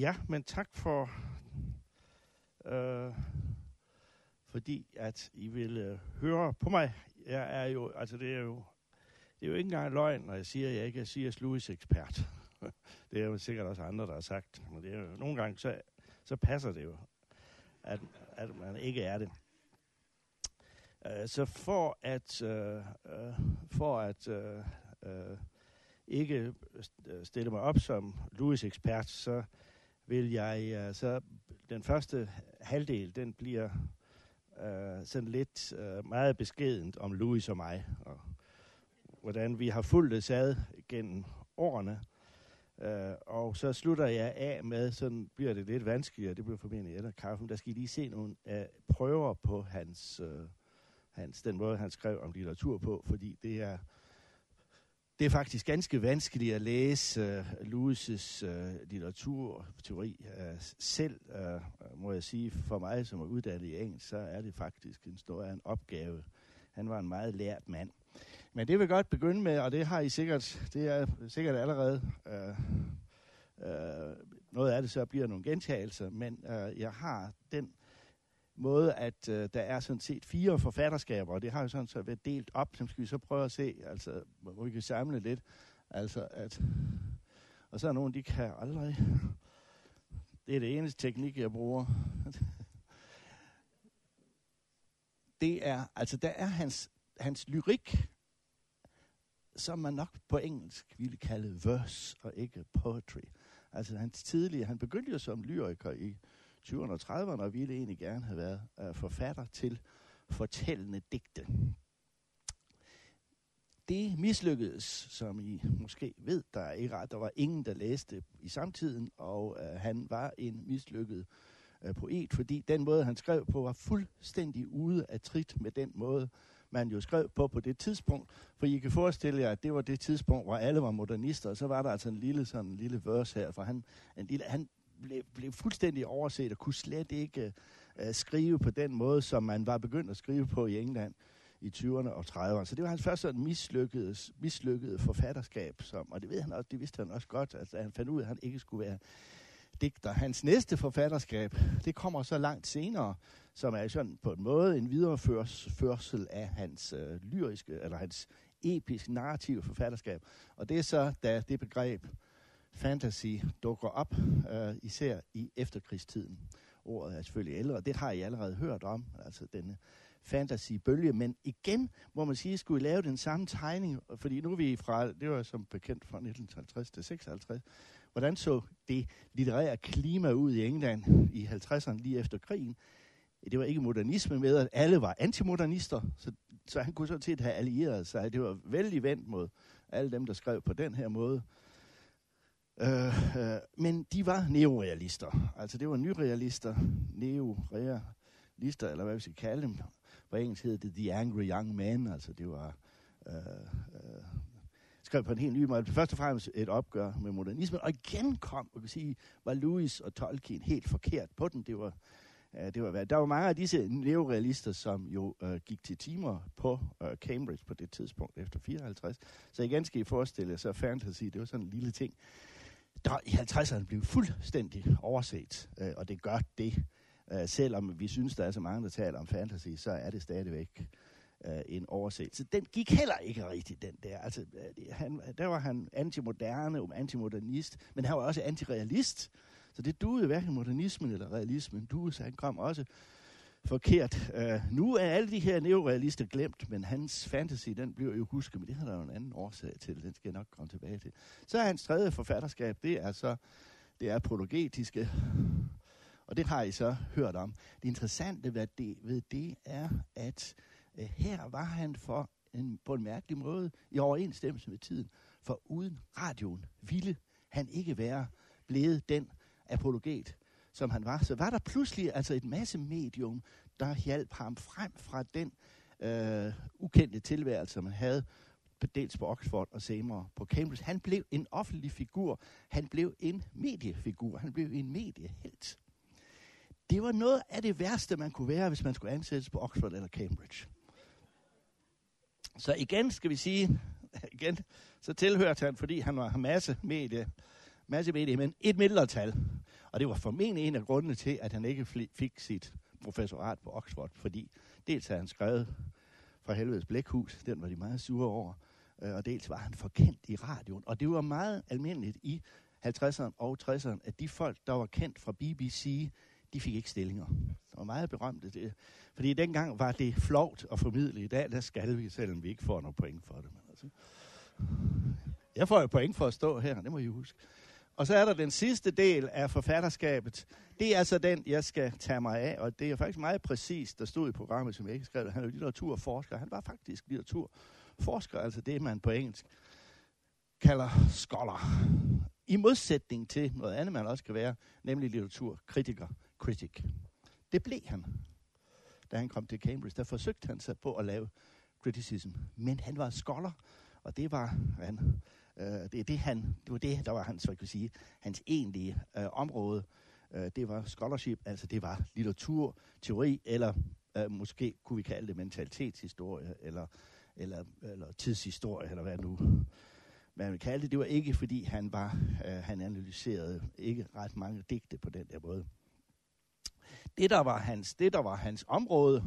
Ja, men tak for, øh, fordi at I vil øh, høre på mig. Jeg er jo, altså det er jo, det er jo ikke engang løgn, når jeg siger, at jeg ikke er C.S. Lewis-ekspert. det er jo sikkert også andre, der har sagt. Men det er jo, nogle gange, så, så passer det jo, at, at man ikke er det. Uh, så for at, uh, uh, for at uh, uh, ikke stille mig op som Lewis-ekspert, så vil jeg, uh, så den første halvdel, den bliver uh, sådan lidt uh, meget beskedent om Louis og mig, og hvordan vi har fulgt det ad gennem årene. Uh, og så slutter jeg af med, sådan bliver det lidt vanskeligere, det bliver formentlig efter kaffen, der skal I lige se nogle uh, prøver på hans, uh, hans, den måde, han skrev om litteratur på, fordi det er, det er faktisk ganske vanskeligt at læse uh, Lewis' uh, litteraturteori. Uh, selv, uh, må jeg sige, for mig som er uddannet i engelsk, så er det faktisk en stor en opgave. Han var en meget lært mand. Men det vil jeg godt begynde med, og det har I sikkert, det er sikkert allerede, uh, uh, noget af det så bliver nogle gentagelser, men uh, jeg har den måde, at øh, der er sådan set fire forfatterskaber, og det har jo sådan så været delt op, som skal vi så prøve at se, altså, hvor vi kan samle lidt. Altså, at, og så er nogen, de kan aldrig. Det er det eneste teknik, jeg bruger. det er, altså der er hans, hans lyrik, som man nok på engelsk ville kalde verse og ikke poetry. Altså hans tidlige, han begyndte jo som lyriker i 20'erne og 30'erne, og ville egentlig gerne have været øh, forfatter til fortællende digte. Det mislykkedes, som I måske ved, der er ikke ret. Der var ingen, der læste i samtiden, og øh, han var en mislykket øh, poet, fordi den måde, han skrev på, var fuldstændig ude af trit med den måde, man jo skrev på på det tidspunkt. For I kan forestille jer, at det var det tidspunkt, hvor alle var modernister, og så var der altså en lille, sådan en lille verse her, for han, en lille, han blev, blev fuldstændig overset og kunne slet ikke øh, øh, skrive på den måde, som man var begyndt at skrive på i England i 20'erne og 30'erne. Så det var hans første sådan mislykkede, mislykkede forfatterskab, som, og det, ved han også, det vidste han også godt, at han fandt ud af, at han ikke skulle være digter. Hans næste forfatterskab, det kommer så langt senere, som er sådan på en måde en videreførsel af hans øh, lyriske, eller hans episk narrative forfatterskab. Og det er så, da det begreb fantasy dukker op, øh, især i efterkrigstiden. Ordet er selvfølgelig ældre, det har I allerede hørt om, altså denne fantasy-bølge, men igen må man sige, at skulle lave den samme tegning, fordi nu er vi fra, det var som bekendt fra 1950 til 56, hvordan så det litterære klima ud i England i 50'erne lige efter krigen? Det var ikke modernisme med, at alle var antimodernister, så, så han kunne så til at have allieret sig. Det var vældig vendt mod alle dem, der skrev på den her måde. Øh, øh, men de var neorealister. Altså det var nyrealister, neorealister, eller hvad vi skal kalde dem. På engelsk hed det The Angry Young Man, altså det var øh, øh, skrev på en helt ny måde. Først og fremmest et opgør med modernismen, og igen kom, man kan sige, var Lewis og Tolkien helt forkert på den. Det var, øh, det var, der var mange af disse neorealister, som jo øh, gik til timer på øh, Cambridge på det tidspunkt efter 54. Så igen skal I forestille så fantasy, det var sådan en lille ting, der i 50'erne blev fuldstændig overset, øh, og det gør det. Øh, selvom vi synes, der er så mange, der taler om fantasy, så er det stadigvæk uh, en oversættelse. Den gik heller ikke rigtigt, den der. Altså, han, der var han antimoderne, um, antimodernist, men han var også antirealist. Så det duede hverken modernismen eller realismen duede, så han kom også forkert. Uh, nu er alle de her neorealister glemt, men hans fantasy, den bliver jo husket, men det har der jo en anden årsag til, den skal jeg nok komme tilbage til. Så er hans tredje forfatterskab, det er så det er apologetiske, og det har I så hørt om. Det interessante ved det, ved det er, at uh, her var han for en, på en mærkelig måde i overensstemmelse med tiden. For uden radioen ville han ikke være blevet den apologet, som han var. Så var der pludselig altså et masse medium, der hjalp ham frem fra den øh, ukendte tilværelse, som han havde dels på Oxford og senere på Cambridge. Han blev en offentlig figur. Han blev en mediefigur. Han blev en mediehelt. Det var noget af det værste, man kunne være, hvis man skulle ansættes på Oxford eller Cambridge. Så igen skal vi sige, igen, så tilhørte han, fordi han var masse medie, masse medie, men et mindretal. Og det var formentlig en af grundene til, at han ikke fik sit professorat på Oxford, fordi dels havde han skrevet fra helvedes blækhus, den var de meget sure over, øh, og dels var han forkendt i radioen. Og det var meget almindeligt i 50'erne og 60'erne, at de folk, der var kendt fra BBC, de fik ikke stillinger. Det var meget berømte det. Fordi dengang var det flovt at formidle. I dag, der skal vi, selvom vi ikke får noget point for det. Men altså, jeg får jo point for at stå her, det må I huske. Og så er der den sidste del af forfatterskabet. Det er altså den, jeg skal tage mig af, og det er faktisk meget præcist, der stod i programmet, som jeg ikke skrev. Han er litteraturforsker. Han var faktisk litteraturforsker, altså det, man på engelsk kalder scholar. I modsætning til noget andet, man også kan være, nemlig litteraturkritiker, critic. Det blev han, da han kom til Cambridge. Der forsøgte han sig på at lave criticism, men han var scholar, og det var han Øh, det, er det, han, det var det, der var hans, så kan sige, hans egentlige øh, område. Øh, det var scholarship, altså det var litteratur, teori, eller øh, måske kunne vi kalde det mentalitetshistorie, eller, eller, eller tidshistorie, eller hvad nu man vil kalde det. Det var ikke, fordi han var, øh, han analyserede ikke ret mange digte på den der måde. Det, der var hans, det, der var hans område,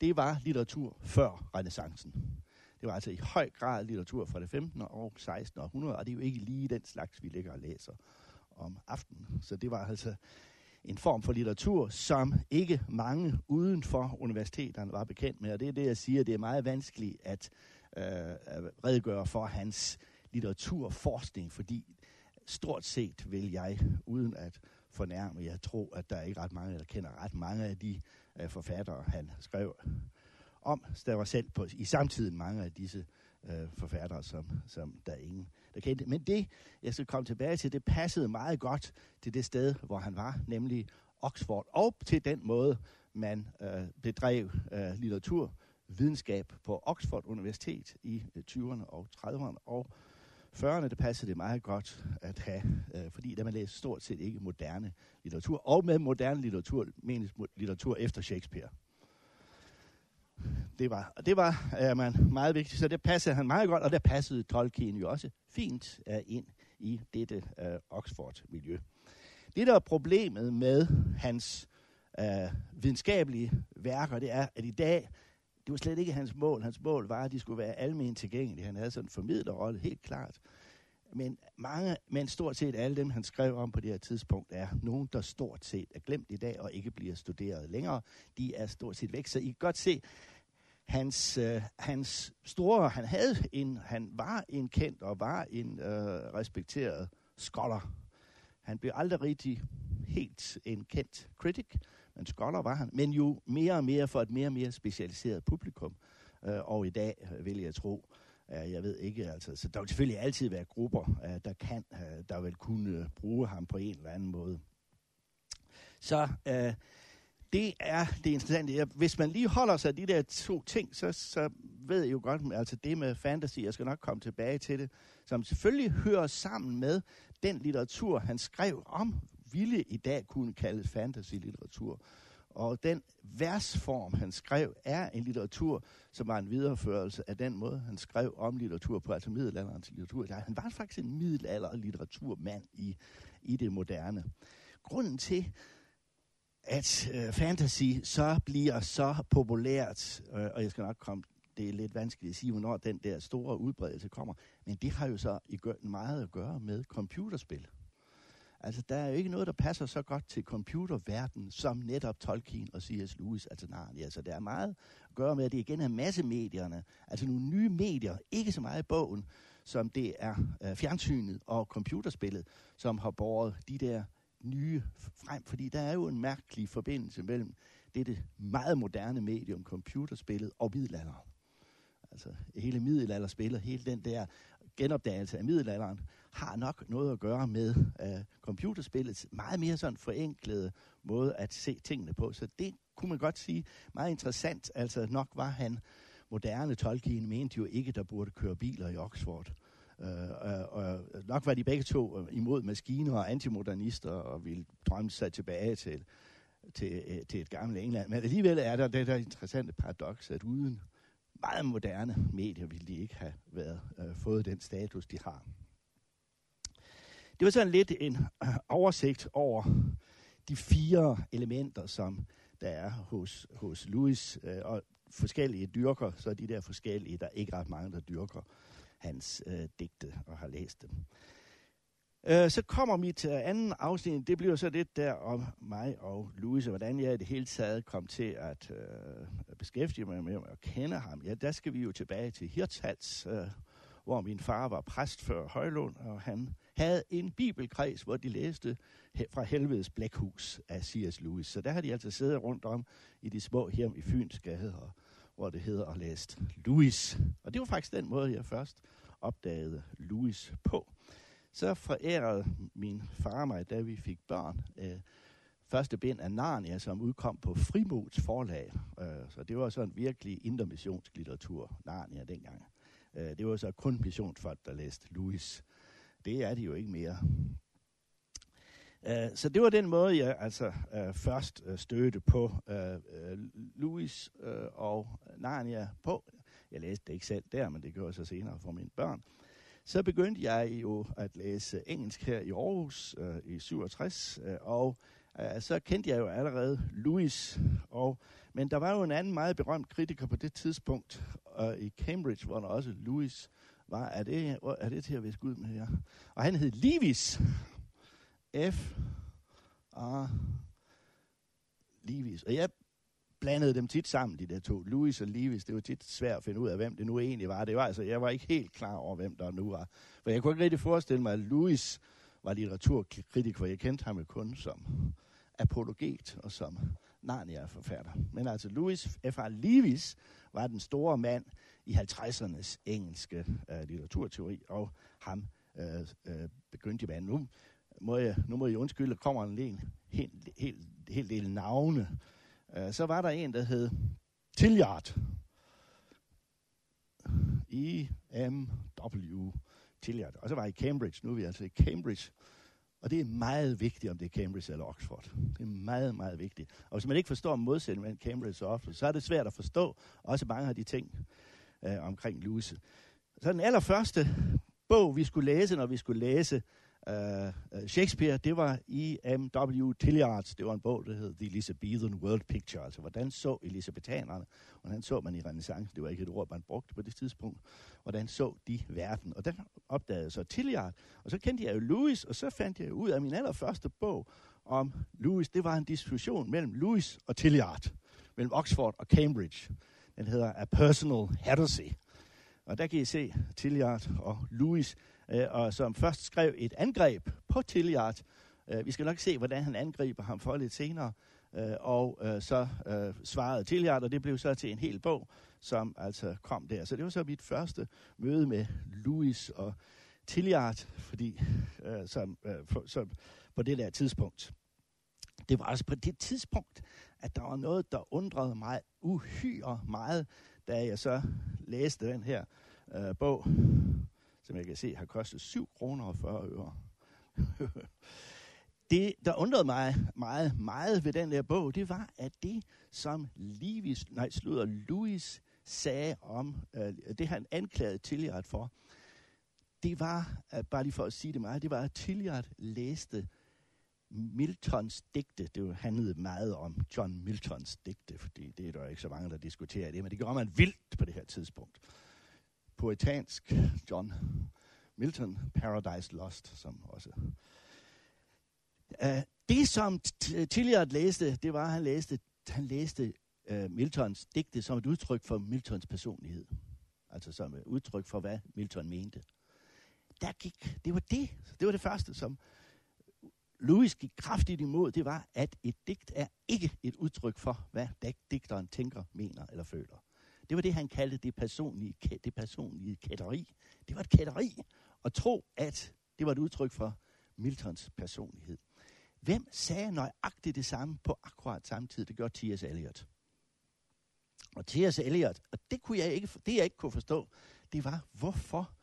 det var litteratur før renaissancen. Det var altså i høj grad litteratur fra det 15. og 16. århundrede, og det er jo ikke lige den slags, vi ligger og læser om aftenen. Så det var altså en form for litteratur, som ikke mange uden for universiteterne var bekendt med. Og det er det, jeg siger, det er meget vanskeligt at øh, redegøre for hans litteraturforskning, fordi stort set vil jeg, uden at fornærme, jeg tror, at der er ikke ret mange, der kender ret mange af de øh, forfattere, han skrev om, der selv på, i samtiden mange af disse øh, forfattere, som, som der ingen, der kendte. Men det, jeg skal komme tilbage til, det passede meget godt til det sted, hvor han var, nemlig Oxford, og til den måde, man øh, bedrev øh, litteratur, videnskab på Oxford Universitet i øh, 20'erne og 30'erne og 40'erne, det passede det meget godt at have, øh, fordi der man læste stort set ikke moderne litteratur, og med moderne litteratur menes litteratur efter Shakespeare det var, og det var uh, man, meget vigtigt, så det passede han meget godt, og der passede Tolkien jo også fint uh, ind i dette uh, Oxford-miljø. Det, der er problemet med hans uh, videnskabelige værker, det er, at i dag, det var slet ikke hans mål. Hans mål var, at de skulle være almen tilgængelige. Han havde sådan en formidlerrolle, helt klart. Men, mange, men stort set alle dem, han skrev om på det her tidspunkt, er nogen, der stort set er glemt i dag og ikke bliver studeret længere. De er stort set væk. Så I kan godt se, hans, øh, hans store, han havde en, han var en kendt og var en øh, respekteret scholar. Han blev aldrig rigtig helt en kendt critic, men scholar var han. Men jo mere og mere for et mere og mere specialiseret publikum. Øh, og i dag øh, vil jeg tro, øh, jeg ved ikke, altså, så der vil selvfølgelig altid være grupper, øh, der kan, øh, der vil kunne øh, bruge ham på en eller anden måde. Så øh, det er det interessante. Hvis man lige holder sig af de der to ting, så, så ved jeg jo godt, altså det med fantasy, jeg skal nok komme tilbage til det, som selvfølgelig hører sammen med den litteratur, han skrev om, ville i dag kunne kalde fantasy-litteratur. Og den versform, han skrev, er en litteratur, som var en videreførelse af den måde, han skrev om litteratur på, altså middelalderens litteratur. Han var faktisk en middelalder litteraturmand i, i det moderne. Grunden til, at øh, fantasy så bliver så populært, øh, og jeg skal nok komme, det er lidt vanskeligt at sige, hvornår den der store udbredelse kommer, men det har jo så i gør, meget at gøre med computerspil. Altså, der er jo ikke noget, der passer så godt til computerverdenen, som netop Tolkien og C.S. Lewis, altså Narnia. Altså, der er meget at gøre med, at det igen er massemedierne, altså nogle nye medier, ikke så meget bogen, som det er øh, fjernsynet og computerspillet, som har båret de der nye frem, fordi der er jo en mærkelig forbindelse mellem dette meget moderne medium, computerspillet, og middelalderen. Altså hele middelalderspillet, hele den der genopdagelse af middelalderen, har nok noget at gøre med uh, computerspillets meget mere sådan forenklede måde at se tingene på. Så det kunne man godt sige meget interessant. Altså nok var han moderne Tolkien, mente jo ikke, der burde køre biler i Oxford. Øh, og, og nok var de begge to øh, imod maskiner og antimodernister og ville drømme sig tilbage til, til, til et gammelt England. Men alligevel er der det der interessante paradoks, at uden meget moderne medier ville de ikke have været, øh, fået den status, de har. Det var sådan lidt en øh, oversigt over de fire elementer, som der er hos, hos Louis, øh, og forskellige dyrker, så er de der forskellige, der er ikke ret mange, der dyrker hans øh, digte og har læst dem. Øh, så kommer mit øh, anden afsnit, det bliver så lidt der om mig og Louise, hvordan jeg i det hele taget kom til at øh, beskæftige mig med at kende ham. Ja, der skal vi jo tilbage til Hirtshals, øh, hvor min far var præst før Højlund, og han havde en bibelkreds, hvor de læste fra helvedes blækhus af C.S. Lewis. Så der har de altså siddet rundt om i de små hjem i Fyns Gade, og, hvor det hedder at læst Lewis. Og det var faktisk den måde, jeg først opdagede Lewis på. Så forærede min far mig, da vi fik børn, øh, første bind af Narnia, som udkom på Frimods forlag. Øh, så det var sådan virkelig intermissionslitteratur, Narnia dengang. Øh, det var så kun missionsfolk, der læste Lewis. Det er det jo ikke mere. Uh, så det var den måde, jeg altså uh, først uh, stødte på uh, Louis uh, og Narnia på. Jeg læste det ikke selv der, men det gjorde jeg så senere for mine børn. Så begyndte jeg jo at læse engelsk her i Aarhus uh, i 67, uh, og uh, så kendte jeg jo allerede Louis. Og, men der var jo en anden meget berømt kritiker på det tidspunkt uh, i Cambridge, hvor der også Louis var, er det, er det til at viske ud med jer? Og han hed Livis. F. A. Livis. Og jeg blandede dem tit sammen, de der to. Louis og Livis, det var tit svært at finde ud af, hvem det nu egentlig var. Det var altså, jeg var ikke helt klar over, hvem der nu var. For jeg kunne ikke rigtig forestille mig, at Louis var litteraturkritiker, for jeg kendte ham jo kun som apologet og som Narnia-forfatter. Men altså Louis F.A. Livis var den store mand i 50'ernes engelske øh, litteraturteori, og ham øh, øh, begyndte man. Nu må jeg, nu må jeg undskylde, kommer en helt, helt, helt, helt del navne. Øh, så var der en, der hed Tilliard. I-M-W. Tilliard. Og så var jeg i Cambridge. Nu er vi altså i Cambridge. Og det er meget vigtigt, om det er Cambridge eller Oxford. Det er meget, meget vigtigt. Og hvis man ikke forstår modsætningen mellem Cambridge og Oxford, så er det svært at forstå også mange af de ting øh, omkring Luce. Så den allerførste bog, vi skulle læse, når vi skulle læse uh, Shakespeare, det var E.M.W. Tilliards. Det var en bog, der hed The Elizabethan World Picture, altså hvordan så elisabetanerne, hvordan så man i renaissance, det var ikke et ord, man brugte på det tidspunkt, hvordan så de verden. Og den opdagede så Tilliard, og så kendte jeg jo Louis, og så fandt jeg ud af min allerførste bog om Louis, det var en diskussion mellem Louis og Tilliard, mellem Oxford og Cambridge. Den hedder A Personal Heresy. Og der kan I se Tilliard og Louis, øh, og som først skrev et angreb på Tilliard. Øh, vi skal nok se, hvordan han angriber ham for lidt senere. Øh, og øh, så øh, svarede Tilliard, og det blev så til en hel bog, som altså kom der. Så det var så mit første møde med Louis og Tilliard, fordi øh, som, øh, for, som på det der tidspunkt. Det var altså på det tidspunkt, at der var noget, der undrede mig uhyre meget, da jeg så læste den her øh, bog, som jeg kan se har kostet 7 kroner og 40 øre. det, der undrede mig meget, meget ved den der bog, det var, at det, som Levis, nej, slutter, Louis sagde om, øh, det han anklagede Tilliard for, det var, øh, bare lige for at sige det meget, det var, at Tilliard læste Miltons digte, det handlede meget om John Miltons digte, fordi det er der ikke så mange, der diskuterer det, men det gjorde man vildt på det her tidspunkt. Poetansk John Milton, Paradise Lost, som også... Uh, det, som Tilliard læste, det var, at han læste, han læste uh, Miltons digte som et udtryk for Miltons personlighed. Altså som et udtryk for, hvad Milton mente. Der gik, det var det, det var det første, som Louis gik kraftigt imod, det var, at et digt er ikke et udtryk for, hvad digteren tænker, mener eller føler. Det var det, han kaldte det personlige, det personlige kætteri. Det var et kætteri at tro, at det var et udtryk for Miltons personlighed. Hvem sagde nøjagtigt det samme på akkurat samme tid? Det gjorde T.S. Eliot. Og T.S. Eliot, og det, kunne jeg ikke, det jeg ikke kunne forstå, det var, hvorfor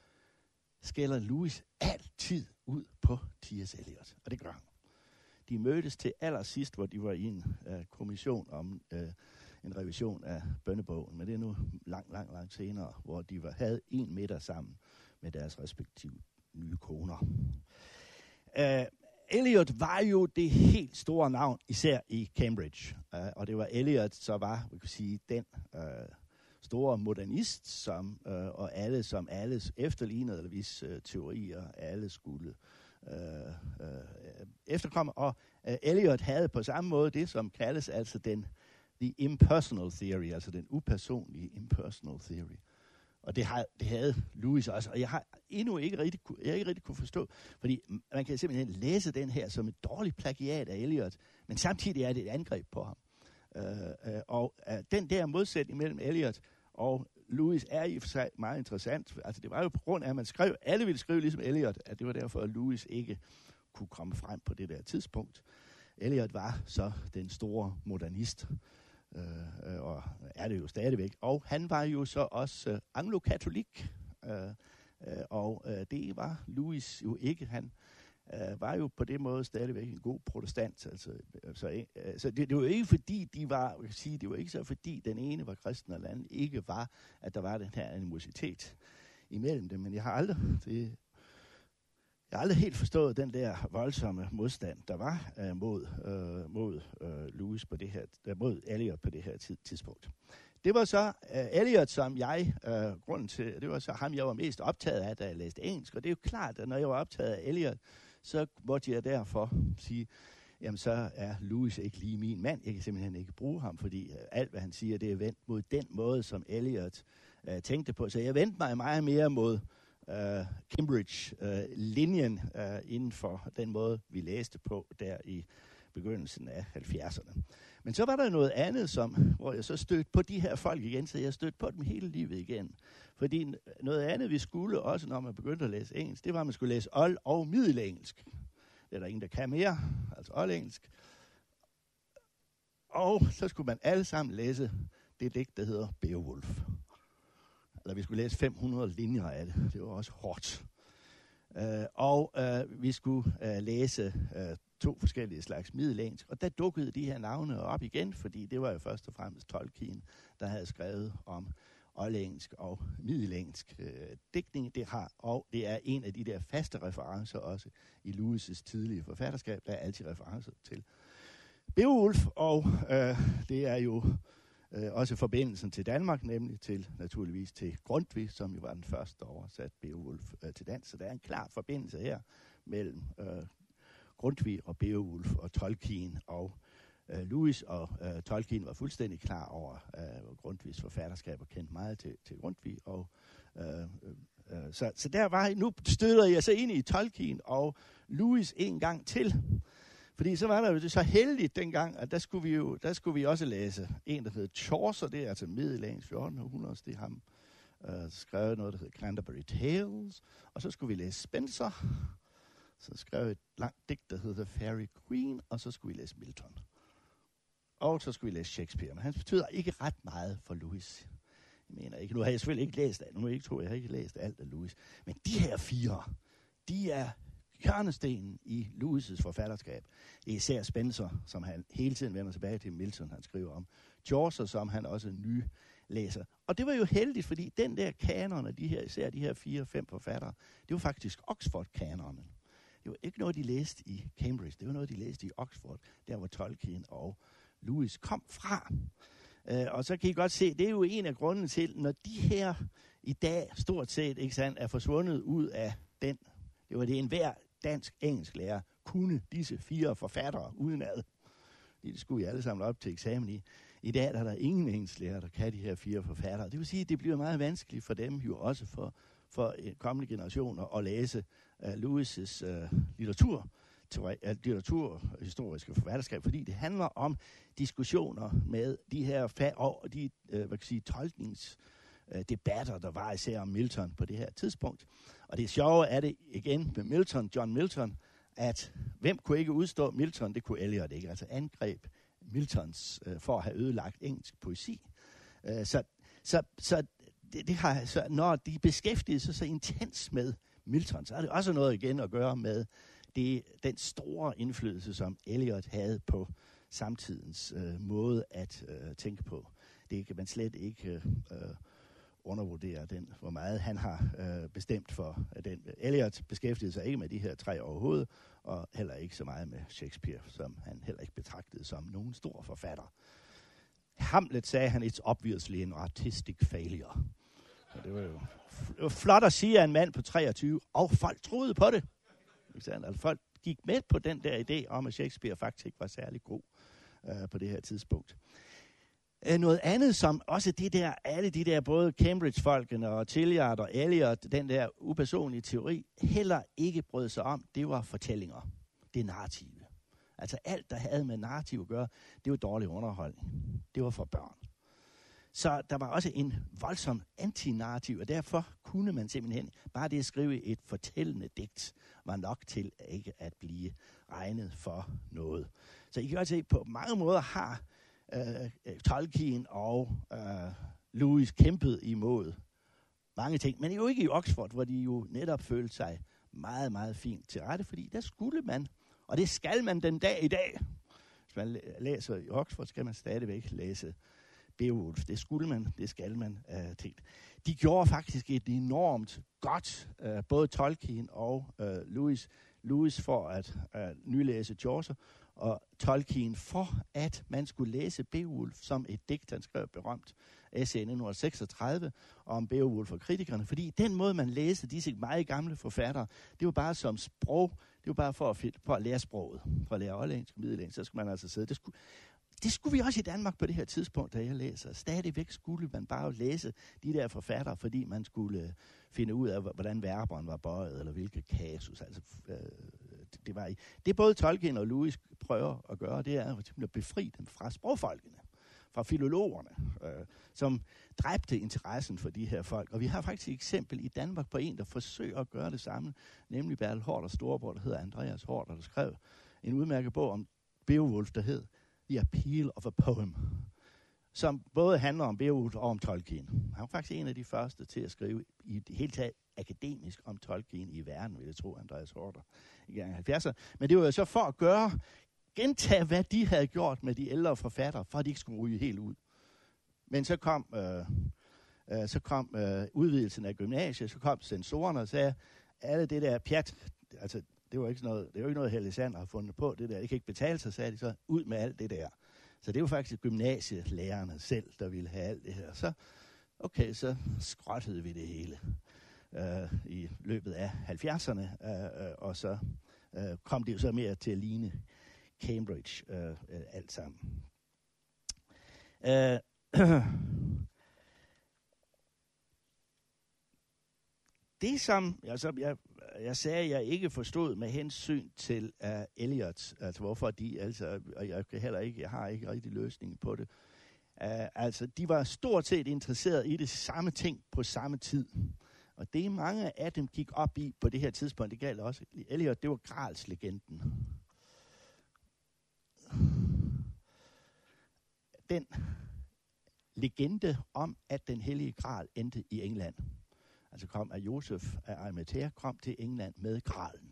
skælder Louis altid ud på T.S. Eliot? Og det gør han. De mødtes til allersidst, hvor de var i en øh, kommission om øh, en revision af bønnebogen, men det er nu langt, langt, langt senere, hvor de var, havde en middag sammen med deres respektive nye koner. Øh, uh, Eliot var jo det helt store navn, især i Cambridge. Uh, og det var Eliot, så var, vi kan sige, den uh, store modernist, som, uh, og alle, som alles efterlignede, eller vis uh, teorier, alle skulle uh, uh, efterkomme. Og uh, Eliot havde på samme måde det, som kaldes altså den the impersonal theory, altså den upersonlige impersonal theory. Og det, har, det havde Louis også, og jeg har endnu ikke rigtig, jeg har ikke rigtig kunne forstå, fordi man kan simpelthen læse den her som et dårligt plagiat af Eliot, men samtidig er det et angreb på ham. Øh, øh, og øh, den der modsætning mellem Eliot og Louis er i for sig meget interessant. Altså det var jo på grund af, at man skrev, alle ville skrive ligesom Eliot, at det var derfor, at Louis ikke kunne komme frem på det der tidspunkt. Eliot var så den store modernist, Øh, øh, og er det jo stadigvæk. Og han var jo så også øh, anglokatolik, øh, øh, og øh, det var Louis jo ikke. Han øh, var jo på det måde stadigvæk en god protestant. Altså, øh, så, øh, så det, det var ikke fordi, de var, jeg kan sige, det var ikke så fordi den ene var kristen, og den anden ikke var, at der var den her animositet imellem dem. Men jeg har aldrig, det, jeg har aldrig helt forstået den der voldsomme modstand, der var øh, mod, øh, mod øh, Louis på det her, øh, mod Elliot på det her tid, tidspunkt. Det var så øh, Elliot, som jeg, øh, grunden til, det var så ham, jeg var mest optaget af, da jeg læste engelsk. Og det er jo klart, at når jeg var optaget af Elliot, så måtte jeg derfor sige, jamen så er Louis ikke lige min mand. Jeg kan simpelthen ikke bruge ham, fordi øh, alt, hvad han siger, det er vendt mod den måde, som Elliot øh, tænkte på. Så jeg vendte mig meget mere mod Øh, uh, Cambridge-linjen øh, uh, øh, inden for den måde, vi læste på der i begyndelsen af 70'erne. Men så var der noget andet, som, hvor jeg så stødte på de her folk igen, så jeg stødte på dem hele livet igen. Fordi noget andet, vi skulle også, når man begyndte at læse engelsk, det var, at man skulle læse old- og middelengelsk. Det er der ingen, der kan mere, altså oldengelsk. Og så skulle man alle sammen læse det digt, der hedder Beowulf eller vi skulle læse 500 linjer af det. Det var også hårdt. Uh, og uh, vi skulle uh, læse uh, to forskellige slags middelengelsk, og der dukkede de her navne op igen, fordi det var jo først og fremmest Tolkien, der havde skrevet om oldengelsk og middelengelsk uh, digtning. Det har, og det er en af de der faste referencer også i Lewis' tidlige forfatterskab. Der er altid referencer til Beowulf, og uh, det er jo Øh, også forbindelsen til Danmark, nemlig til naturligvis til Grundtvig, som jo var den første, der oversat Beowulf øh, til dansk. Så der er en klar forbindelse her mellem øh, Grundtvig og Beowulf og Tolkien og øh, Lewis, og øh, Tolkien var fuldstændig klar over øh, Grundtvigs forfatterskab og kendte meget til, til Grundtvig. Og, øh, øh, øh, så, så der var, nu støder jeg så ind i Tolkien og Lewis en gang til. Fordi så var der jo det så heldigt dengang, at der skulle vi jo der skulle vi også læse en, der hed Chaucer, det er altså middelalderens 1400, det er ham, øh, skrev noget, der hedder Canterbury Tales, og så skulle vi læse Spencer, så skrev et langt digt, der hedder The Fairy Queen, og så skulle vi læse Milton. Og så skulle vi læse Shakespeare, men han betyder ikke ret meget for Louis. Jeg mener ikke, nu har jeg selvfølgelig ikke læst alt, nu er jeg ikke to, jeg har ikke læst alt af Louis, men de her fire, de er hjørnestenen i Lewis' forfatterskab. Er især Spencer, som han hele tiden vender tilbage til Milton, han skriver om. Chaucer, som han også ny læser. Og det var jo heldigt, fordi den der kanon af de her, især de her fire-fem forfattere, det var faktisk Oxford-kanonen. Det var ikke noget, de læste i Cambridge. Det var noget, de læste i Oxford, der hvor Tolkien og Lewis kom fra. Uh, og så kan I godt se, det er jo en af grunden til, når de her i dag stort set ikke sandt, er forsvundet ud af den. Det var det enhver dansk-engelsk lærer kunne disse fire forfattere udenad. Det skulle vi alle sammen op til eksamen i. I dag er der ingen engelsk lærer, der kan de her fire forfattere. Det vil sige, at det bliver meget vanskeligt for dem jo også for, for øh, kommende generationer at læse uh, Lewis' uh, litteratur, og litteraturhistoriske forfatterskab, fordi det handler om diskussioner med de her fag og de uh, hvad kan sige, tolknings øh, debatter, der var især om Milton på det her tidspunkt. Og det sjove er det igen med Milton, John Milton, at hvem kunne ikke udstå Milton? Det kunne Eliot ikke. Altså angreb Miltons øh, for at have ødelagt engelsk poesi. Øh, så så, så, det, det har, så når de beskæftigede sig så intens med Milton, så har det også noget igen at gøre med det, den store indflydelse, som Eliot havde på samtidens øh, måde at øh, tænke på. Det kan man slet ikke øh, øh undervurderer den, hvor meget han har øh, bestemt for øh, den. Øh, Eliot beskæftigede sig ikke med de her tre overhovedet, og heller ikke så meget med Shakespeare, som han heller ikke betragtede som nogen stor forfatter. Hamlet sagde han, it's obviously an artistic failure. Og det var jo det var flot at sige af en mand på 23, og folk troede på det. Altså, folk gik med på den der idé om, at Shakespeare faktisk ikke var særlig god øh, på det her tidspunkt. Øh, noget andet, som også det der, alle de der, både Cambridge-folkene og Tilliard og Eliot, den der upersonlige teori, heller ikke brød sig om, det var fortællinger. Det narrative. Altså alt, der havde med narrativ at gøre, det var dårlig underholdning. Det var for børn. Så der var også en voldsom antinarrativ, og derfor kunne man simpelthen, bare det at skrive et fortællende digt, var nok til ikke at blive regnet for noget. Så I kan også se, på mange måder har Øh, øh, Tolkien og øh, Lewis kæmpede imod mange ting, men jo ikke i Oxford, hvor de jo netop følte sig meget, meget fint til rette, fordi der skulle man, og det skal man den dag i dag. Hvis man læser i Oxford, skal man stadigvæk læse Beowulf. Det skulle man, det skal man øh, tænkt. De gjorde faktisk et enormt godt, øh, både Tolkien og øh, Lewis, Lewis for at øh, nylæse Chaucer, og Tolkien for, at man skulle læse Beowulf som et digt, han skrev berømt essay 1936 om Beowulf og kritikerne, fordi den måde, man læste disse meget gamle forfattere, det var bare som sprog, det var bare for at, for at lære sproget, for at lære oldensk og middelensk, så skulle man altså sidde. Det skulle, det skulle vi også i Danmark på det her tidspunkt, da jeg læser. Stadigvæk skulle man bare læse de der forfattere, fordi man skulle øh, finde ud af, hvordan verberen var bøjet, eller hvilke kasus. Altså, øh, det, var i. det både Tolkien og Lewis prøver at gøre, det er at befri dem fra sprogfolkene, fra filologerne, øh, som dræbte interessen for de her folk. Og vi har faktisk et eksempel i Danmark på en, der forsøger at gøre det samme, nemlig Bertel Hård storebror, der hedder Andreas Hård, der skrev en udmærket bog om Beowulf, der hed The Appeal of a Poem, som både handler om Beowulf og om Tolkien. Han var faktisk en af de første til at skrive i det hele taget akademisk om Tolkien i verden, vil jeg tro, Andreas Horter i gang 70'erne. Men det var jo så for at gøre, gentage, hvad de havde gjort med de ældre forfattere, for at de ikke skulle ryge helt ud. Men så kom, øh, øh, så kom øh, udvidelsen af gymnasiet, så kom censorerne og sagde, alle det der pjat, altså det var ikke noget, det var ikke noget, Helle Sander har fundet på, det der, det kan ikke betale sig, sagde de så, ud med alt det der. Så det var faktisk gymnasielærerne selv, der ville have alt det her. Så, okay, så skrottede vi det hele øh, i løbet af 70'erne, øh, øh, og så øh, kom det jo så mere til at ligne Cambridge øh, øh, alt sammen. Øh, det som, altså jeg, jeg sagde, jeg ikke forstod med hensyn til øh, uh, Elliot, altså hvorfor de, altså, og jeg kan heller ikke, jeg har ikke rigtig løsningen på det. Uh, altså, de var stort set interesseret i det samme ting på samme tid. Og det mange af dem gik op i på det her tidspunkt, det galt også. Elliot, det var Grals legenden. Den legende om, at den hellige Gral endte i England altså kom, at Josef af Arimathea kom til England med gralen.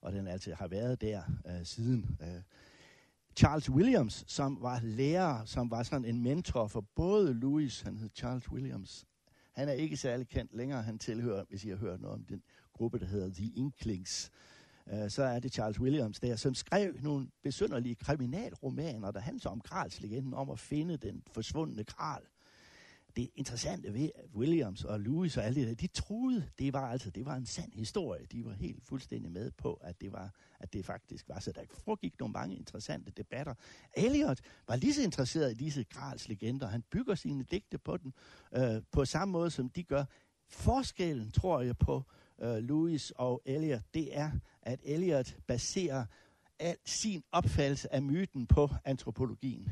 Og den altså har været der øh, siden. Øh. Charles Williams, som var lærer, som var sådan en mentor for både Louis, han hed Charles Williams, han er ikke særlig kendt længere. Han tilhører, hvis I har hørt noget om den gruppe, der hedder The Inklings, øh, så er det Charles Williams der, som skrev nogle besynderlige kriminalromaner, der handler om Krals legenden om at finde den forsvundne Kral det interessante ved Williams og Lewis og alle det der, de troede, det var altså, det var en sand historie. De var helt fuldstændig med på, at det var, at det faktisk var. Så der foregik nogle mange interessante debatter. Eliot var lige så interesseret i disse Grals legender. Han bygger sine digte på den, øh, på samme måde som de gør. Forskellen, tror jeg, på øh, Lewis og Eliot, det er, at Eliot baserer al sin opfattelse af myten på antropologien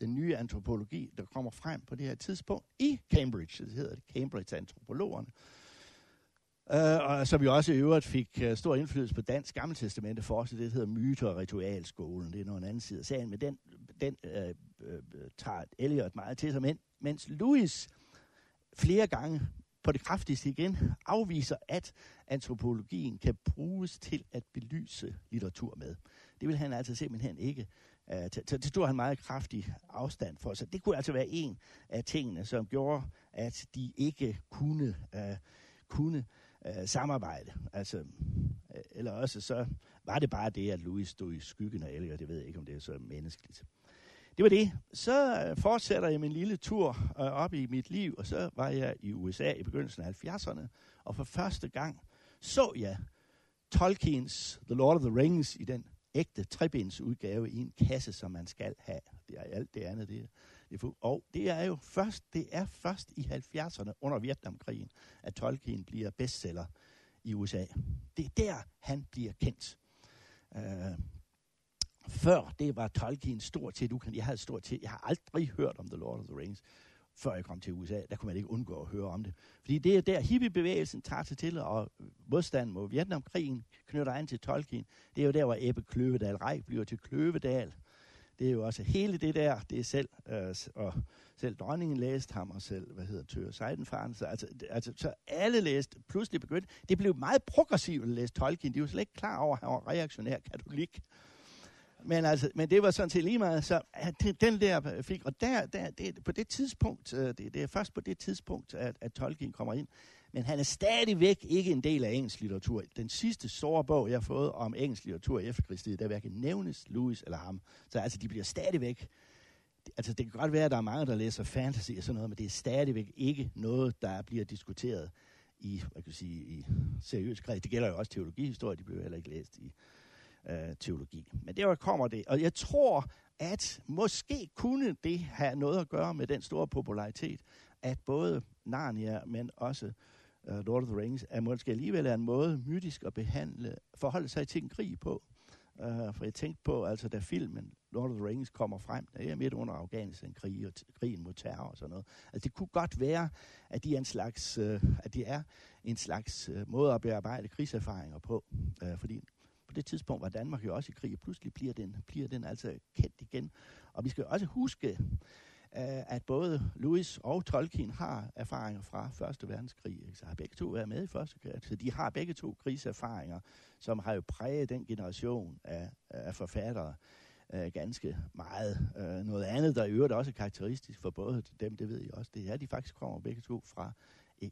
den nye antropologi, der kommer frem på det her tidspunkt i Cambridge. Det hedder det Cambridge-antropologerne. Uh, øh, og som vi også i øvrigt fik uh, stor indflydelse på dansk gammeltestamente for os, det hedder myter- og ritualskolen. Det er noget anden side af sagen, men den, den uh, uh, tager Eliot meget til sig. Men, mens Louis flere gange på det kraftigste igen afviser, at antropologien kan bruges til at belyse litteratur med. Det ville han altså simpelthen ikke. Øh, så det stod han meget kraftig afstand for. Så det kunne altså være en af tingene, som gjorde, at de ikke kunne, uh, kunne uh, samarbejde. Altså, uh, eller også så var det bare det, at Louis stod i skyggen af Elliot. Det ved jeg ikke, om det er så menneskeligt. Det var det. Så fortsætter jeg min lille tur øh, op i mit liv, og så var jeg i USA i begyndelsen af 70'erne, og for første gang så jeg Tolkiens The Lord of the Rings i den ægte trebens udgave i en kasse, som man skal have. Det er alt det andet. Det, det er, og det er jo først, det er først i 70'erne under Vietnamkrigen, at Tolkien bliver bestseller i USA. Det er der, han bliver kendt. Uh, før det var Tolkien stort set ukendt. Jeg havde stort set, jeg har aldrig hørt om The Lord of the Rings, før jeg kom til USA. Der kunne man ikke undgå at høre om det. Fordi det er der, hippiebevægelsen tager sig til, og modstanden mod Vietnamkrigen knytter an til Tolkien. Det er jo der, hvor Ebbe Kløvedal Rej bliver til Kløvedal. Det er jo også hele det der, det er selv, øh, og selv dronningen læste ham, og selv, hvad hedder Tør Seidenfaren, så, altså, altså, så alle læste, pludselig begyndte, det blev meget progressivt at læse Tolkien, de var slet ikke klar over, at han var reaktionær katolik men, altså, men det var sådan set lige meget, så den der øh, fik, og der, der det, på det tidspunkt, øh, det, det er først på det tidspunkt, at, at Tolkien kommer ind, men han er stadigvæk ikke en del af engelsk litteratur. Den sidste store bog, jeg har fået om engelsk litteratur i efterkrigstiden, der hverken nævnes Lewis eller ham. Så altså, de bliver stadigvæk, altså det kan godt være, at der er mange, der læser fantasy og sådan noget, men det er stadigvæk ikke noget, der bliver diskuteret i, hvad kan sige, i seriøs kreds. Det gælder jo også teologihistorie, de bliver heller ikke læst i øh, teologi. Men der kommer det. Og jeg tror, at måske kunne det have noget at gøre med den store popularitet, at både Narnia, men også øh, Lord of the Rings, er måske alligevel er en måde mytisk at behandle, forholde sig til en krig på. Øh, for jeg tænkte på, altså da filmen Lord of the Rings kommer frem, der er midt under Afghanistan-krig og krigen mod terror og sådan noget. Altså det kunne godt være, at de er en slags, øh, at de er en slags øh, måde at bearbejde krigserfaringer på. øh, fordi på det tidspunkt var Danmark jo også i krig, og pludselig bliver den, bliver den altså kendt igen. Og vi skal også huske, øh, at både Louis og Tolkien har erfaringer fra Første Verdenskrig. Ikke? Så har begge to været med i Første Verdenskrig. Så de har begge to krigserfaringer, som har jo præget den generation af, af forfattere øh, ganske meget. Øh, noget andet, der i øvrigt også er karakteristisk for både dem, det ved jeg også, det er, at de faktisk kommer begge to fra,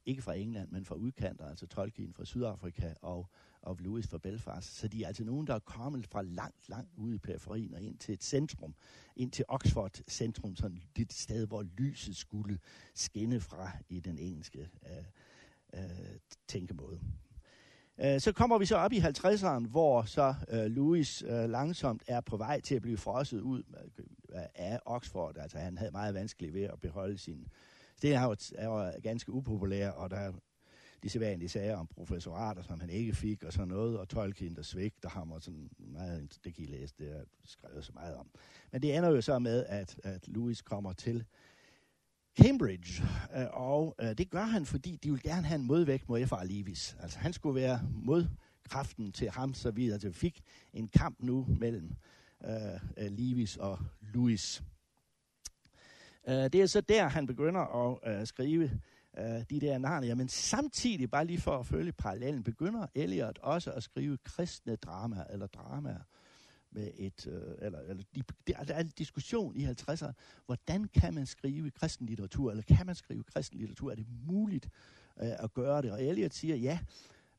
ikke fra England, men fra udkanter, altså Tolkien fra Sydafrika og of Lewis fra Belfast. Så de er altså nogen, der er kommet fra langt, langt ude i periferien og ind til et centrum, ind til Oxford centrum, sådan det sted, hvor lyset skulle skinne fra i den engelske øh, øh, tænkemåde. Øh, så kommer vi så op i 50'eren, hvor så øh, Louis øh, langsomt er på vej til at blive frosset ud øh, af Oxford. Altså han havde meget vanskeligt ved at beholde sin... Det er jo, er jo ganske upopulær, og der de sædvanlige sager om professorater, som han ikke fik, og sådan noget, og Tolkien, der svigter ham, og sådan meget, det kan I læse, det er skrevet så meget om. Men det ender jo så med, at, at Louis kommer til Cambridge, øh, og øh, det gør han, fordi de vil gerne have en modvægt mod F.R. Levis. Altså han skulle være modkraften til ham, så vi altså fik en kamp nu mellem øh, øh Levis og Louis. Øh, det er så der, han begynder at øh, skrive øh, de der narnier, men samtidig, bare lige for at følge parallellen, begynder Eliot også at skrive kristne dramaer, eller dramaer, med et, øh, eller, eller de, der er en diskussion i 50'erne, hvordan kan man skrive kristen litteratur, eller kan man skrive kristen litteratur, er det muligt øh, at gøre det? Og Eliot siger, ja,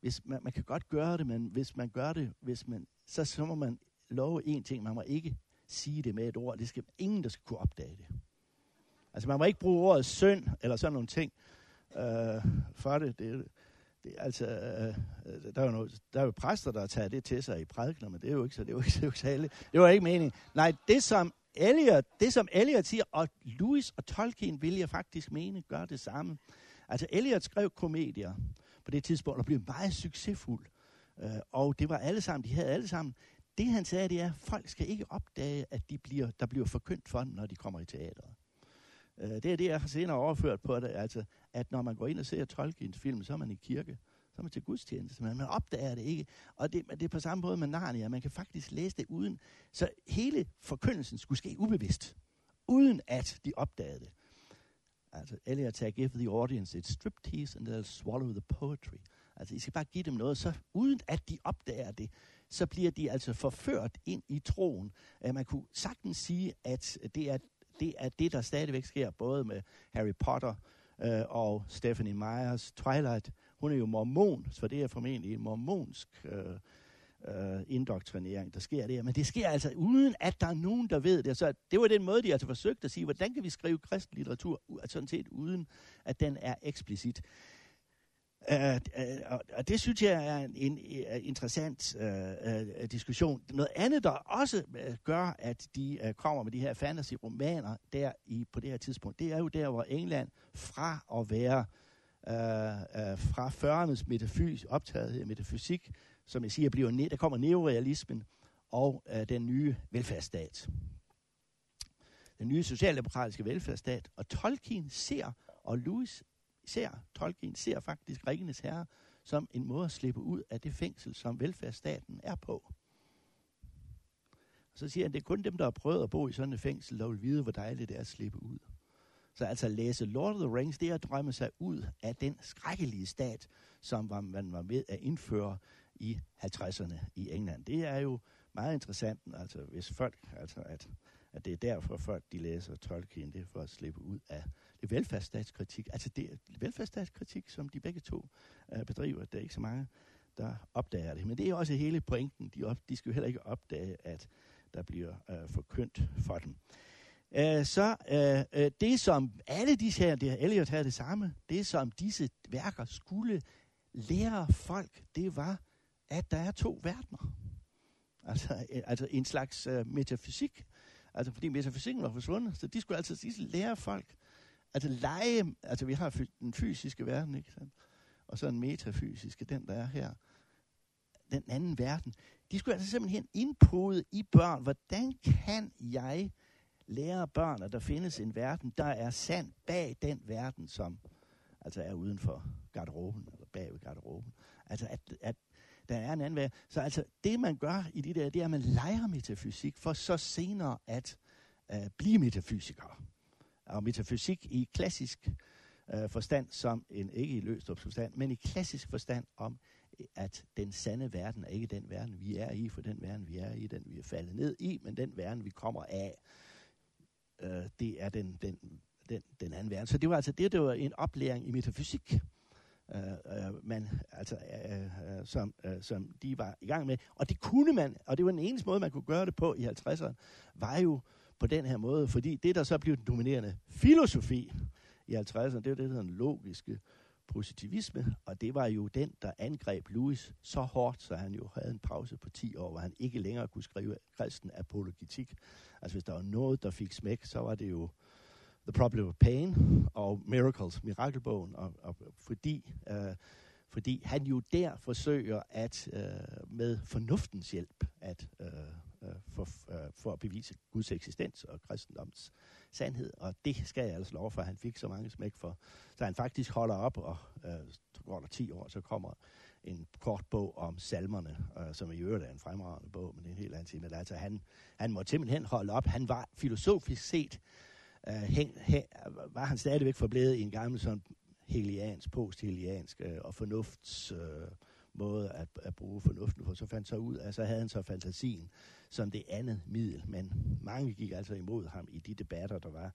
hvis man, man kan godt gøre det, men hvis man gør det, hvis man, så, så må man love en ting, man må ikke sige det med et ord, det skal ingen, der skal kunne opdage det. Altså man må ikke bruge ordet synd, eller sådan nogle ting, øh, for det. det, det altså, øh, der, er jo noget, der er jo præster, der tager det til sig i prædikner, men det er jo ikke så, det er jo ikke, det er jo ikke så Det var ikke meningen. Nej, det som Eliot, det som Eliot siger, og Louis og Tolkien vil jeg faktisk mene, gør det samme. Altså Eliot skrev komedier på det tidspunkt, og blev meget succesfuld. Øh, og det var alle sammen, de havde alle sammen. Det han sagde, det er, at folk skal ikke opdage, at de bliver, der bliver forkyndt for dem, når de kommer i teateret. Øh, det er det, jeg har senere overført på det, altså, at når man går ind og ser Tolkiens film, så er man i kirke. Så er man til gudstjeneste, men man opdager det ikke. Og det, det er på samme måde med Narnia. Man kan faktisk læse det uden. Så hele forkyndelsen skulle ske ubevidst, uden at de opdagede det. Altså, Eliot sagde, give the audience et striptease, and they'll swallow the poetry. Altså, I skal bare give dem noget, så uden at de opdager det, så bliver de altså forført ind i troen. Øh, man kunne sagtens sige, at det er, det er det, der stadigvæk sker, både med Harry Potter øh, og Stephanie Meyers Twilight. Hun er jo mormon, så det er formentlig en mormonsk øh, øh, indoktrinering, der sker der. Men det sker altså uden, at der er nogen, der ved det. Så det var den måde, de altså forsøgte at sige, hvordan kan vi skrive kristen litteratur, sådan set uden, at den er eksplicit. Uh, uh, og det synes jeg er en, en, en interessant uh, uh, diskussion. Noget andet, der også gør, at de uh, kommer med de her fantasy-romaner der i, på det her tidspunkt, det er jo der, hvor England fra at være uh, uh, fra 40'ernes metafys, optaget metafysik, som jeg siger, bliver ned, der kommer neorealismen og uh, den nye velfærdsstat. Den nye socialdemokratiske velfærdsstat. Og Tolkien ser, og Lewis ser, Tolkien ser faktisk Ringenes Herre som en måde at slippe ud af det fængsel, som velfærdsstaten er på. Og så siger han, det er kun dem, der har prøvet at bo i sådan et fængsel, der vil vide, hvor dejligt det er at slippe ud. Så altså læse Lord of the Rings, det er at drømme sig ud af den skrækkelige stat, som man var ved at indføre i 50'erne i England. Det er jo meget interessant, altså hvis folk, altså at, at det er derfor folk, de læser Tolkien, det er for at slippe ud af velfærdsstatskritik, altså det er velfærdsstatskritik, som de begge to øh, bedriver. Der er ikke så mange, der opdager det. Men det er også hele pointen. De, op, de skal jo heller ikke opdage, at der bliver øh, forkyndt for dem. Uh, så øh, øh, det, som alle disse her, det har Elliot her det samme, det som disse værker skulle lære folk, det var, at der er to verdener. Altså, øh, altså en slags øh, metafysik. Altså fordi metafysikken var forsvundet, så de skulle altså disse lære folk, Altså lege, altså vi har den fysiske verden, ikke sandt? Og så en metafysiske, den der er her. Den anden verden. De skulle altså simpelthen indpode i børn, hvordan kan jeg lære børn, at der findes en verden, der er sand bag den verden, som altså er uden for garderoben, eller bag ved garderoben. Altså at, at der er en anden verden. Så altså det man gør i de der, det er, at man leger metafysik, for så senere at øh, blive metafysiker og metafysik i klassisk øh, forstand, som en ikke i Løstrups forstand, men i klassisk forstand om, at den sande verden er ikke den verden, vi er i, for den verden, vi er i, den vi er faldet ned i, men den verden, vi kommer af, øh, det er den, den, den, den anden verden. Så det var altså det, det var en oplæring i metafysik, øh, øh, man, altså, øh, øh, som, øh, som de var i gang med. Og det kunne man, og det var den eneste måde, man kunne gøre det på i 50'erne, var jo på den her måde, fordi det, der så blev den dominerende filosofi i 50'erne, det var det, der hedder den logiske positivisme, og det var jo den, der angreb Louis så hårdt, så han jo havde en pause på 10 år, hvor han ikke længere kunne skrive kristen apologetik. Altså hvis der var noget, der fik smæk, så var det jo The Problem of Pain og Miracles, Mirakelbogen, og, og fordi, øh, fordi han jo der forsøger at øh, med fornuftens hjælp at øh, øh, for, øh, for at bevise Guds eksistens og kristendoms sandhed. Og det skal jeg altså love for, at han fik så mange smæk for. Så han faktisk holder op, og øh, går der 10 år, så kommer en kort bog om salmerne, øh, som i øvrigt er en fremragende bog, men det er en helt anden ting. Men altså, han, han må simpelthen holde op. Han var filosofisk set, øh, hæng, hæng, var han stadigvæk forblevet i en gammel sådan heliansk, postheliansk øh, og fornufts... Øh, måde at, at bruge fornuften på. Så fandt så ud af, så havde han så fantasien som det andet middel. Men mange gik altså imod ham i de debatter, der var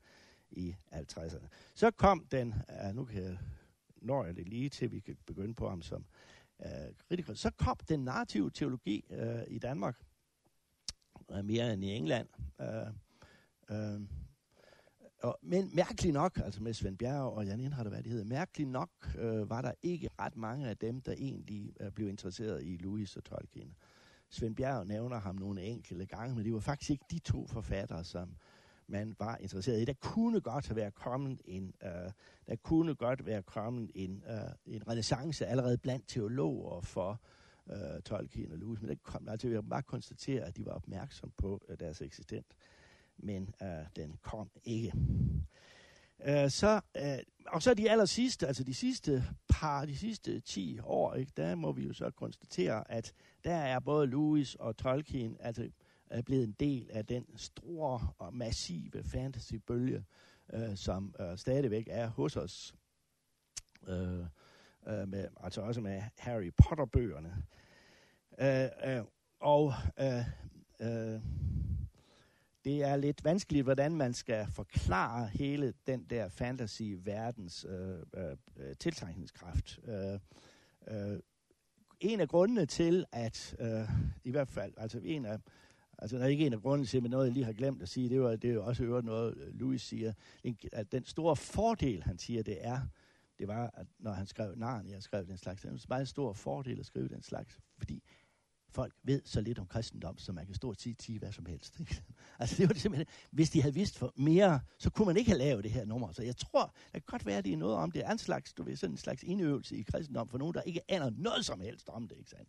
i 50'erne. Så kom den, uh, nu kan jeg, når jeg det lige til, vi kan begynde på ham som uh, kritiker, så kom den narrative teologi uh, i Danmark, uh, mere end i England. Uh, uh, og, men mærkeligt nok, altså med Svend Bjerg og Jan Indhardt, hvad det hedder, mærkeligt nok øh, var der ikke ret mange af dem, der egentlig øh, blev interesseret i Louis og Tolkien. Svend Bjerg nævner ham nogle enkelte gange, men det var faktisk ikke de to forfattere, som man var interesseret i. Der kunne godt have været kommet en, øh, der kunne godt være kommet en, øh, en renaissance allerede blandt teologer for øh, Tolkien og Lewis, men det kom, altså, jeg bare konstatere, at de var opmærksom på øh, deres eksistens men øh, den kom ikke. Øh, så, øh, og så de aller sidste, altså de sidste par, de sidste 10 år, ikke, der må vi jo så konstatere, at der er både Lewis og Tolkien altså, er blevet en del af den store og massive fantasybølge, øh, som øh, stadigvæk er hos os. Øh, øh, med, altså også med Harry Potter-bøgerne. Øh, øh, og øh, øh, det er lidt vanskeligt, hvordan man skal forklare hele den der fantasy-verdens øh, øh, øh, tiltrækningskraft. Øh, øh, en af grundene til, at øh, i hvert fald, altså en af, altså der er ikke en af grundene til, men noget jeg lige har glemt at sige, det, var, det er jo også øvrigt noget, Louis siger, at den store fordel, han siger, det er, det var, at når han skrev Narnia, skrev den slags, det er en meget stor fordel at skrive den slags, fordi folk ved så lidt om kristendom, så man kan stort set sige hvad som helst. Ikke? altså det var det simpelthen, hvis de havde vidst for mere, så kunne man ikke have lavet det her nummer. Så jeg tror, det kan godt være, at det er noget om det. er en slags, du ved, sådan en slags indøvelse i kristendom for nogen, der ikke aner noget som helst om det. Ikke sandt?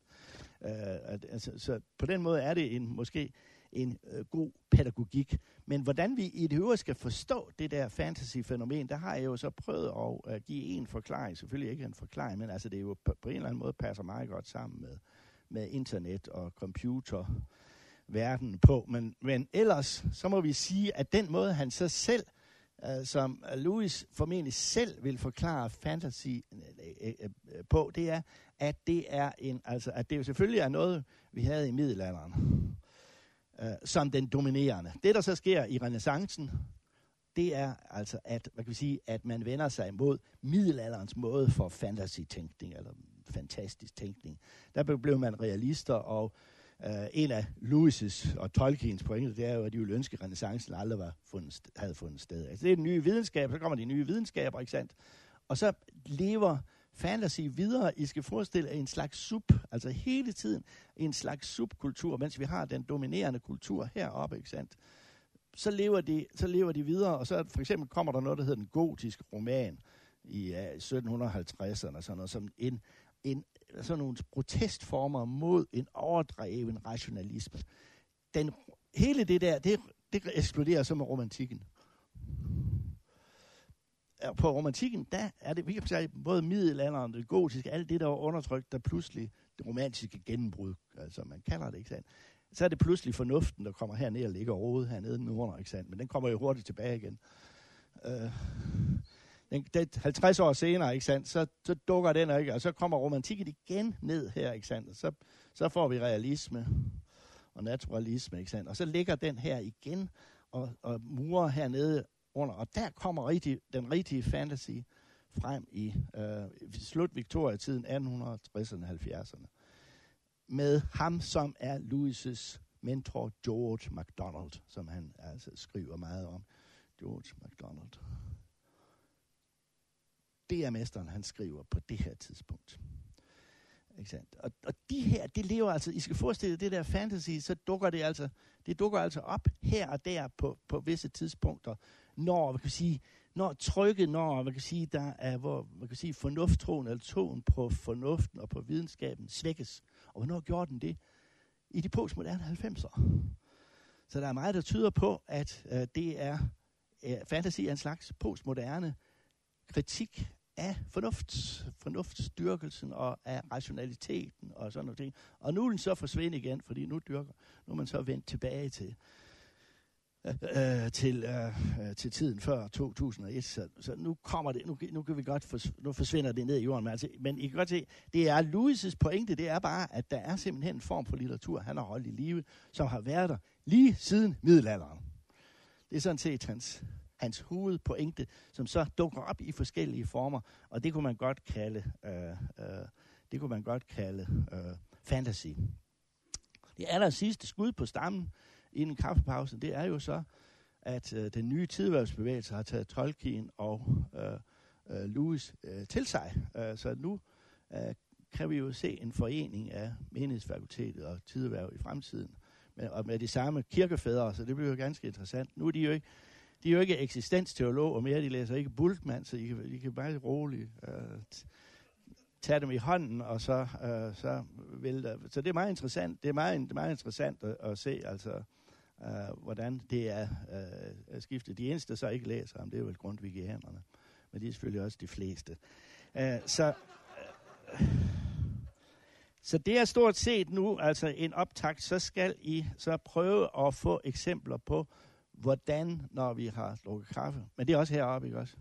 Uh, altså, så på den måde er det en, måske en uh, god pædagogik. Men hvordan vi i det øvrigt skal forstå det der fantasy-fænomen, der har jeg jo så prøvet at uh, give en forklaring. Selvfølgelig ikke en forklaring, men altså det er jo på, på en eller anden måde passer meget godt sammen med, med internet og computer verden på. Men, men ellers, så må vi sige, at den måde, han så selv, øh, som Louis formentlig selv vil forklare fantasy øh, øh, øh, på, det er, at det er en, altså, at det jo selvfølgelig er noget, vi havde i middelalderen, øh, som den dominerende. Det, der så sker i renaissancen, det er altså, at, hvad kan vi sige, at man vender sig imod middelalderens måde for fantasy-tænkning, eller fantastisk tænkning. Der blev man realister, og øh, en af Lewis' og Tolkiens pointer, det er jo, at de ville ønske, at renaissancen aldrig var fundet, havde fundet sted. Altså, det er den nye videnskab, så kommer de nye videnskaber, ikke sandt? Og så lever fantasy videre. I skal forestille en slags sub, altså hele tiden en slags subkultur, mens vi har den dominerende kultur heroppe, ikke sandt? Så lever, de, så lever de videre, og så for eksempel kommer der noget, der hedder den gotiske roman i øh, ja, 1750'erne, sådan noget, som en en, sådan nogle protestformer mod en overdreven rationalisme. Den, hele det der, det, det eksploderer så med romantikken. På romantikken, der er det, vi kan sige, både middelalderen, det gotiske, alt det, der var undertrykt, der pludselig det romantiske gennembrud, altså man kalder det, ikke sandt? Så er det pludselig fornuften, der kommer herned og ligger rodet hernede under, ikke sandt? Men den kommer jo hurtigt tilbage igen. Uh, den, den, 50 år senere, ikke sandt, så, så dukker den ikke, og så kommer romantikken igen ned her, ikke sandt, og så, så får vi realisme og naturalisme, ikke sandt, og så ligger den her igen og, og murer hernede under, og der kommer rigtig, den rigtige fantasy frem i øh, slut Victoria-tiden, 1860'erne og 70'erne, med ham, som er Louis' mentor, George MacDonald, som han altså skriver meget om. George MacDonald det er mesteren, han skriver på det her tidspunkt. Ikke sandt? Og, og de her, det lever altså, I skal forestille det der fantasy, så dukker det altså, det dukker altså op her og der på, på visse tidspunkter, når, man kan sige, når trykket, når, man kan sige, der er, hvor, man kan sige, fornufttroen eller troen på fornuften og på videnskaben svækkes. Og hvornår gjorde den det? I de postmoderne 90'er. Så der er meget, der tyder på, at øh, det er, øh, fantasy er en slags postmoderne kritik af fornuft, fornuftsdyrkelsen og af rationaliteten og sådan noget. Og nu er den så forsvinde igen, fordi nu, dyrker, nu er man så vendt tilbage til, øh, til, øh, øh, til tiden før 2001. Så, så nu kommer det, nu, nu kan vi godt, fors, nu forsvinder det ned i jorden. Men, altså, men I kan godt se, det er Louis' pointe, det er bare, at der er simpelthen en form for litteratur, han har holdt i live, som har været der lige siden middelalderen. Det er sådan set hans hans hovedpointe, som så dukker op i forskellige former, og det kunne man godt kalde, øh, øh, det kunne man godt kalde øh, fantasy. Det aller sidste skud på stammen inden kaffepausen, det er jo så, at øh, den nye tidværelsesbevægelse har taget Tolkien og øh, øh, Lewis øh, til sig. Øh, så nu øh, kan vi jo se en forening af menighedsfakultetet og tideværv i fremtiden, Men, og med de samme kirkefædre, så det bliver jo ganske interessant. Nu er de jo ikke de er jo ikke eksistensteologer mere, de læser ikke Bultmann, så I kan, I kan bare roligt øh, tage dem i hånden, og så, øh, så vil der, Så det er meget interessant, det er meget, det er meget interessant at, at se, altså, øh, hvordan det er øh, skiftet. De eneste, der så ikke læser ham, det er vel grundvigianerne, men de er selvfølgelig også de fleste. Øh, så... Øh, så det er stort set nu altså en optakt, så skal I så prøve at få eksempler på, hvordan, når vi har drukket kaffe, men det er også heroppe, ikke også?